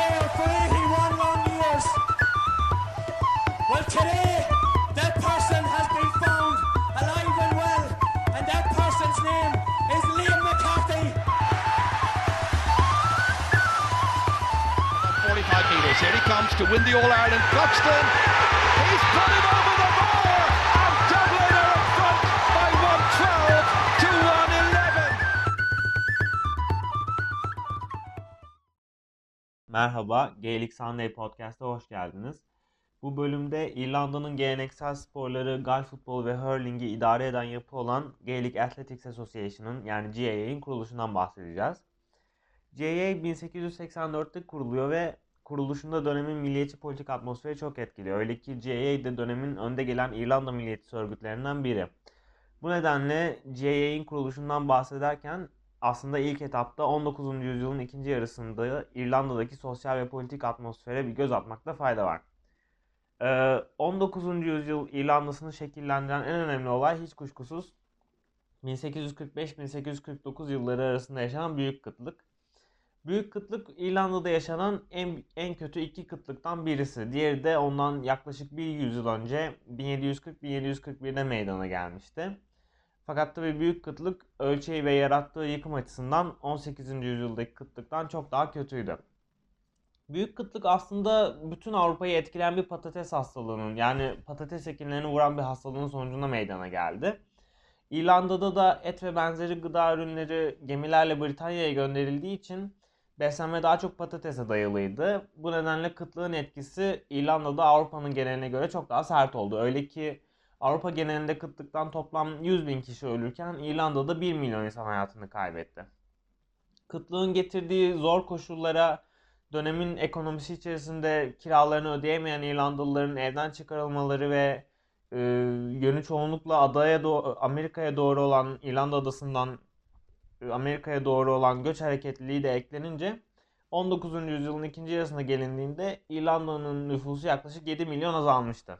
sail free, he long years. Well, today, that person has been found alive and well, and that person's name is Liam McCarthy. About 45 metres. Here he comes to win the All Ireland. Cluxton. He's put it over Merhaba, Gaelic Sunday Podcast'a hoş geldiniz. Bu bölümde İrlanda'nın geleneksel sporları gal futbolu ve hurling'i idare eden yapı olan Gaelic Athletics Association'ın yani GAA'nin kuruluşundan bahsedeceğiz. GAA 1884'te kuruluyor ve kuruluşunda dönemin milliyetçi politik atmosferi çok etkili. Öyle ki GAA de dönemin önde gelen İrlanda milliyetçi örgütlerinden biri. Bu nedenle GAA'nin kuruluşundan bahsederken aslında ilk etapta 19. yüzyılın ikinci yarısında İrlanda'daki sosyal ve politik atmosfere bir göz atmakta fayda var. Ee, 19. yüzyıl İrlanda'sını şekillendiren en önemli olay hiç kuşkusuz 1845-1849 yılları arasında yaşanan büyük kıtlık. Büyük kıtlık İrlanda'da yaşanan en, en kötü iki kıtlıktan birisi. Diğeri de ondan yaklaşık bir yüzyıl önce 1740-1741'de meydana gelmişti. Fakat tabii büyük kıtlık ölçeği ve yarattığı yıkım açısından 18. yüzyıldaki kıtlıktan çok daha kötüydü. Büyük kıtlık aslında bütün Avrupa'yı etkileyen bir patates hastalığının yani patates ekinlerini vuran bir hastalığın sonucunda meydana geldi. İrlanda'da da et ve benzeri gıda ürünleri gemilerle Britanya'ya gönderildiği için beslenme daha çok patatese dayalıydı. Bu nedenle kıtlığın etkisi İrlanda'da Avrupa'nın geneline göre çok daha sert oldu. Öyle ki Avrupa genelinde kıtlıktan toplam 100 bin kişi ölürken İrlanda'da 1 milyon insan hayatını kaybetti. Kıtlığın getirdiği zor koşullara dönemin ekonomisi içerisinde kiralarını ödeyemeyen İrlandalıların evden çıkarılmaları ve e, yönü çoğunlukla adaya doğ- Amerika'ya doğru olan İrlanda adasından e, Amerika'ya doğru olan göç hareketliliği de eklenince 19. yüzyılın ikinci yarısına gelindiğinde İrlanda'nın nüfusu yaklaşık 7 milyon azalmıştı.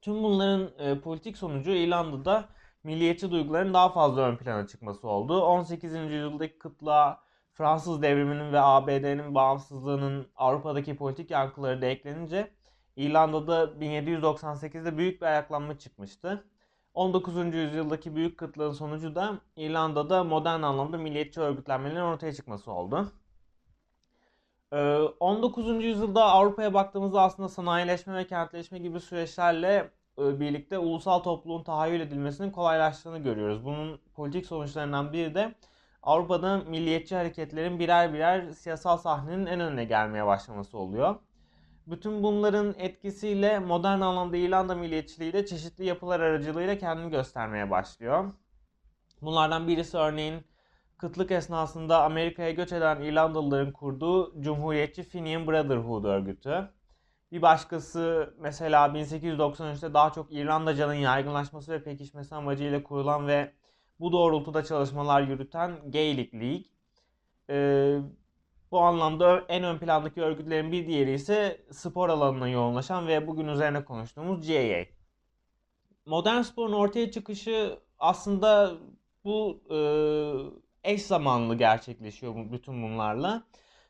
Tüm bunların e, politik sonucu İrlanda'da milliyetçi duyguların daha fazla ön plana çıkması oldu. 18. yüzyıldaki kıtlığa Fransız devriminin ve ABD'nin bağımsızlığının Avrupa'daki politik yankıları da eklenince İrlanda'da 1798'de büyük bir ayaklanma çıkmıştı. 19. yüzyıldaki büyük kıtlığın sonucu da İrlanda'da modern anlamda milliyetçi örgütlenmelerin ortaya çıkması oldu. Ee, 19. yüzyılda Avrupa'ya baktığımızda aslında sanayileşme ve kentleşme gibi süreçlerle e, birlikte ulusal topluluğun tahayyül edilmesinin kolaylaştığını görüyoruz. Bunun politik sonuçlarından biri de Avrupa'da milliyetçi hareketlerin birer birer siyasal sahnenin en önüne gelmeye başlaması oluyor. Bütün bunların etkisiyle modern anlamda İrlanda milliyetçiliği de çeşitli yapılar aracılığıyla kendini göstermeye başlıyor. Bunlardan birisi örneğin kıtlık esnasında Amerika'ya göç eden İrlandalıların kurduğu Cumhuriyetçi Fenian Brotherhood örgütü. Bir başkası mesela 1893'te daha çok İrlandacanın yaygınlaşması ve pekişmesi amacıyla kurulan ve bu doğrultuda çalışmalar yürüten Gaelic League. Ee, bu anlamda en ön plandaki örgütlerin bir diğeri ise spor alanına yoğunlaşan ve bugün üzerine konuştuğumuz GAA. Modern sporun ortaya çıkışı aslında bu e, eş zamanlı gerçekleşiyor bu, bütün bunlarla.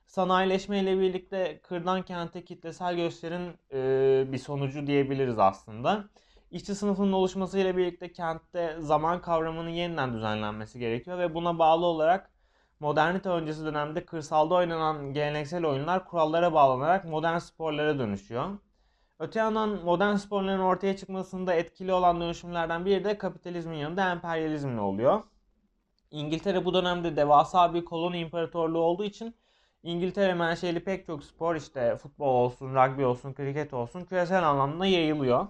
Sanayileşme ile birlikte kırdan kente kitlesel gösterin e, bir sonucu diyebiliriz aslında. İşçi sınıfının oluşmasıyla birlikte kentte zaman kavramının yeniden düzenlenmesi gerekiyor ve buna bağlı olarak modernite öncesi dönemde kırsalda oynanan geleneksel oyunlar kurallara bağlanarak modern sporlara dönüşüyor. Öte yandan modern sporların ortaya çıkmasında etkili olan dönüşümlerden biri de kapitalizmin yanında emperyalizmle oluyor. İngiltere bu dönemde devasa bir koloni imparatorluğu olduğu için İngiltere menşeli pek çok spor işte futbol olsun, rugby olsun, kriket olsun küresel anlamda yayılıyor.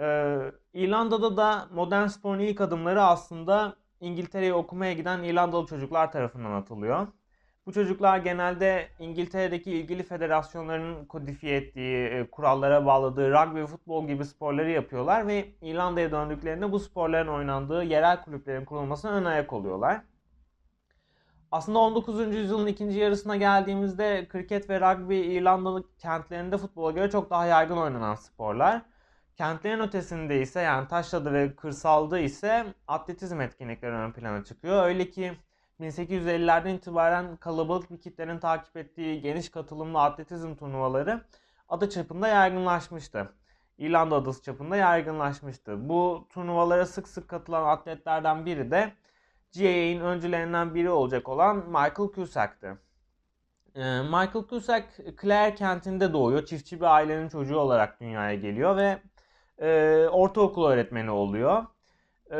Ee, İrlanda'da da modern sporun ilk adımları aslında İngiltere'ye okumaya giden İrlandalı çocuklar tarafından atılıyor. Bu çocuklar genelde İngiltere'deki ilgili federasyonların kodifiye ettiği, e, kurallara bağladığı rugby futbol gibi sporları yapıyorlar ve İrlanda'ya döndüklerinde bu sporların oynandığı yerel kulüplerin kurulmasına ön ayak oluyorlar. Aslında 19. yüzyılın ikinci yarısına geldiğimizde kriket ve rugby İrlandalı kentlerinde futbola göre çok daha yaygın oynanan sporlar. Kentlerin ötesinde ise yani taşrada ve kırsalda ise atletizm etkinlikleri ön plana çıkıyor. Öyle ki 1850'lerden itibaren kalabalık bir kitlenin takip ettiği geniş katılımlı atletizm turnuvaları adı çapında yaygınlaşmıştı. İrlanda adası çapında yaygınlaşmıştı. Bu turnuvalara sık sık katılan atletlerden biri de GAA'nin öncülerinden biri olacak olan Michael Cusack'tı. Ee, Michael Cusack, Clare kentinde doğuyor. Çiftçi bir ailenin çocuğu olarak dünyaya geliyor ve e, ortaokul öğretmeni oluyor. Ee,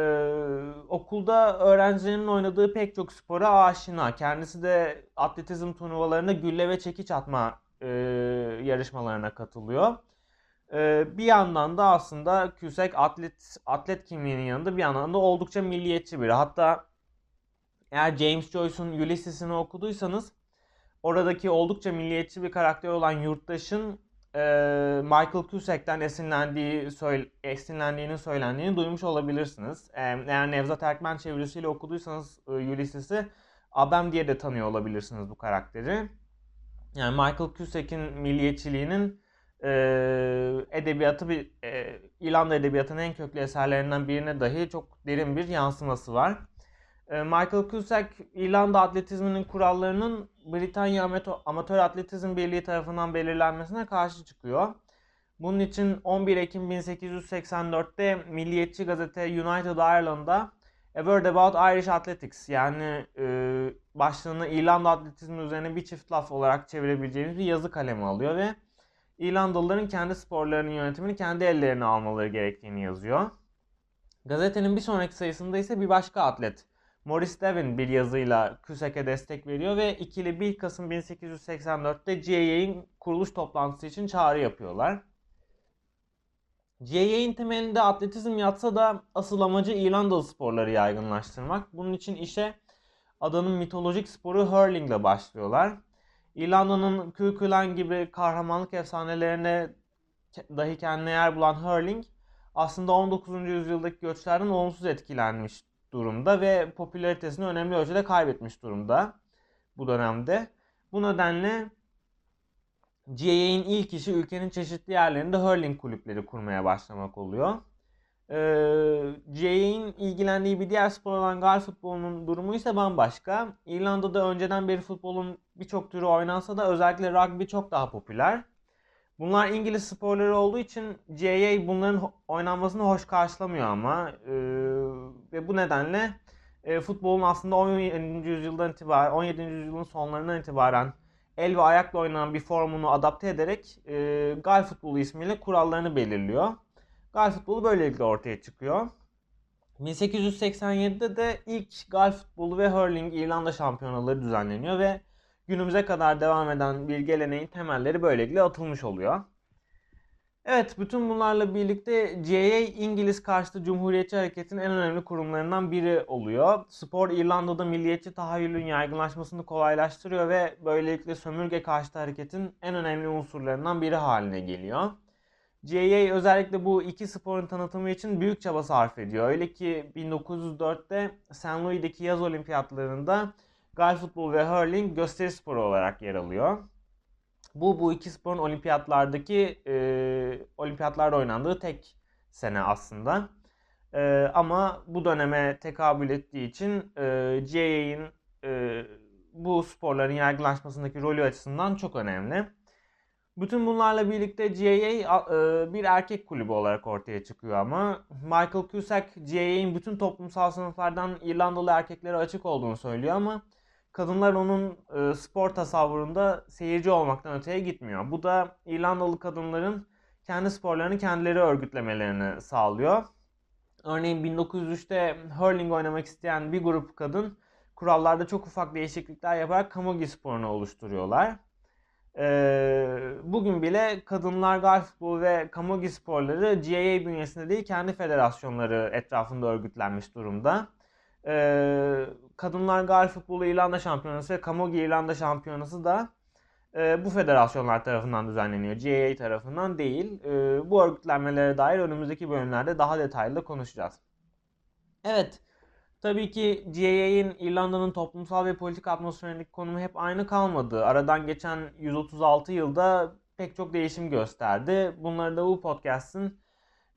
okulda öğrencilerin oynadığı pek çok spora aşina. Kendisi de atletizm turnuvalarında gülle ve çekiç atma e, yarışmalarına katılıyor. E, bir yandan da aslında Cusack atlet atlet kimliğinin yanında bir yandan da oldukça milliyetçi biri. Hatta eğer James Joyce'un Ulysses'ini okuduysanız oradaki oldukça milliyetçi bir karakter olan yurttaşın e, Michael Cusack'ten esinlendiği söyle, esinlendiğini söylendiğini duymuş olabilirsiniz. E, eğer Nevzat Erkmen çevirisiyle okuduysanız e, Ulysses'i Abem diye de tanıyor olabilirsiniz bu karakteri. Yani Michael Cusack'in milliyetçiliğinin e, edebiyatı bir e, İrlanda edebiyatının en köklü eserlerinden birine dahi çok derin bir yansıması var. E, Michael Cusack İrlanda atletizminin kurallarının Britanya Amatör Atletizm Birliği tarafından belirlenmesine karşı çıkıyor. Bunun için 11 Ekim 1884'te milliyetçi gazete United Ireland'da A Word About Irish Athletics yani e, başlığını İrlanda atletizmi üzerine bir çift laf olarak çevirebileceğimiz bir yazı kalemi alıyor ve İrlandalıların kendi sporlarının yönetimini kendi ellerine almaları gerektiğini yazıyor. Gazetenin bir sonraki sayısında ise bir başka atlet Morris Devin bir yazıyla Cusack'e destek veriyor ve ikili 1 Kasım 1884'te GAA'nin kuruluş toplantısı için çağrı yapıyorlar. GAA'nin temelinde atletizm yatsa da asıl amacı İrlandalı sporları yaygınlaştırmak. Bunun için işe adanın mitolojik sporu hurling ile başlıyorlar. İrlanda'nın Kürkülen gibi kahramanlık efsanelerine dahi kendine yer bulan hurling aslında 19. yüzyıldaki göçlerden olumsuz etkilenmiş durumda ve popülaritesini önemli ölçüde kaybetmiş durumda bu dönemde. Bu nedenle GAA'nin ilk işi ülkenin çeşitli yerlerinde hurling kulüpleri kurmaya başlamak oluyor. Ee, GAA'nin ilgilendiği bir diğer spor olan gal futbolunun durumu ise bambaşka. İrlanda'da önceden beri futbolun birçok türü oynansa da özellikle rugby çok daha popüler. Bunlar İngiliz sporları olduğu için GAA bunların oynanmasını hoş karşılamıyor ama e, ve bu nedenle e, futbolun aslında 17. yüzyıldan itibaren 17. yüzyılın sonlarından itibaren el ve ayakla oynanan bir formunu adapte ederek e, gal futbolu ismiyle kurallarını belirliyor. Gal futbolu böylelikle ortaya çıkıyor. 1887'de de ilk gal futbolu ve hurling İrlanda şampiyonaları düzenleniyor ve günümüze kadar devam eden bir geleneğin temelleri böylelikle atılmış oluyor. Evet, bütün bunlarla birlikte GAA İngiliz karşıtı Cumhuriyetçi Hareket'in en önemli kurumlarından biri oluyor. Spor İrlanda'da milliyetçi tahayyülün yaygınlaşmasını kolaylaştırıyor ve böylelikle sömürge karşıtı hareketin en önemli unsurlarından biri haline geliyor. GAA özellikle bu iki sporun tanıtımı için büyük çaba sarf ediyor. Öyle ki 1904'te St. Louis'deki yaz olimpiyatlarında gal futbol ve hurling gösteri sporu olarak yer alıyor. Bu bu iki sporun olimpiyatlardaki e, olimpiyatlarda oynandığı tek sene aslında. E, ama bu döneme tekabül ettiği için e, GAA'nin e, bu sporların yaygınlaşmasındaki rolü açısından çok önemli. Bütün bunlarla birlikte GAA e, bir erkek kulübü olarak ortaya çıkıyor ama Michael Cusack GAA'nin bütün toplumsal sınıflardan İrlandalı erkeklere açık olduğunu söylüyor ama kadınlar onun e, spor tasavvurunda seyirci olmaktan öteye gitmiyor. Bu da İrlandalı kadınların kendi sporlarını kendileri örgütlemelerini sağlıyor. Örneğin 1903'te hurling oynamak isteyen bir grup kadın kurallarda çok ufak değişiklikler yaparak kamugi sporunu oluşturuyorlar. Ee, bugün bile kadınlar golf futbolu ve kamugi sporları GAA bünyesinde değil kendi federasyonları etrafında örgütlenmiş durumda. Ee, Kadınlar Golf Futbolu İrlanda Şampiyonası ve Camogie İrlanda Şampiyonası da e, bu federasyonlar tarafından düzenleniyor. GAA tarafından değil. E, bu örgütlenmelere dair önümüzdeki bölümlerde daha detaylı konuşacağız. Evet. Tabii ki GAA'nin İrlanda'nın toplumsal ve politik atmosferindeki konumu hep aynı kalmadı. Aradan geçen 136 yılda pek çok değişim gösterdi. Bunları da bu podcast'ın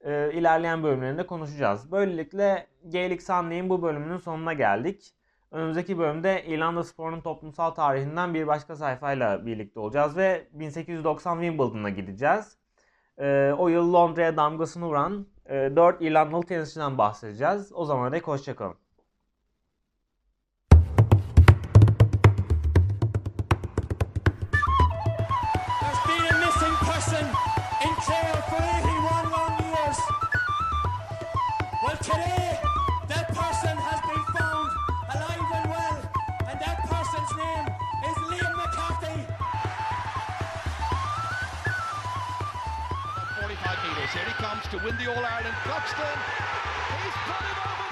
e, ilerleyen bölümlerinde konuşacağız. Böylelikle Gaelic Sunday'in bu bölümünün sonuna geldik. Önümüzdeki bölümde İrlanda sporunun toplumsal tarihinden bir başka sayfayla birlikte olacağız ve 1890 Wimbledon'a gideceğiz. Ee, o yıl Londra'ya damgasını vuran e, 4 İrlandalı tenisçiden bahsedeceğiz. O zaman dek hoşçakalın. There's Here he comes to win the All Ireland. Cluxton. He's put it over.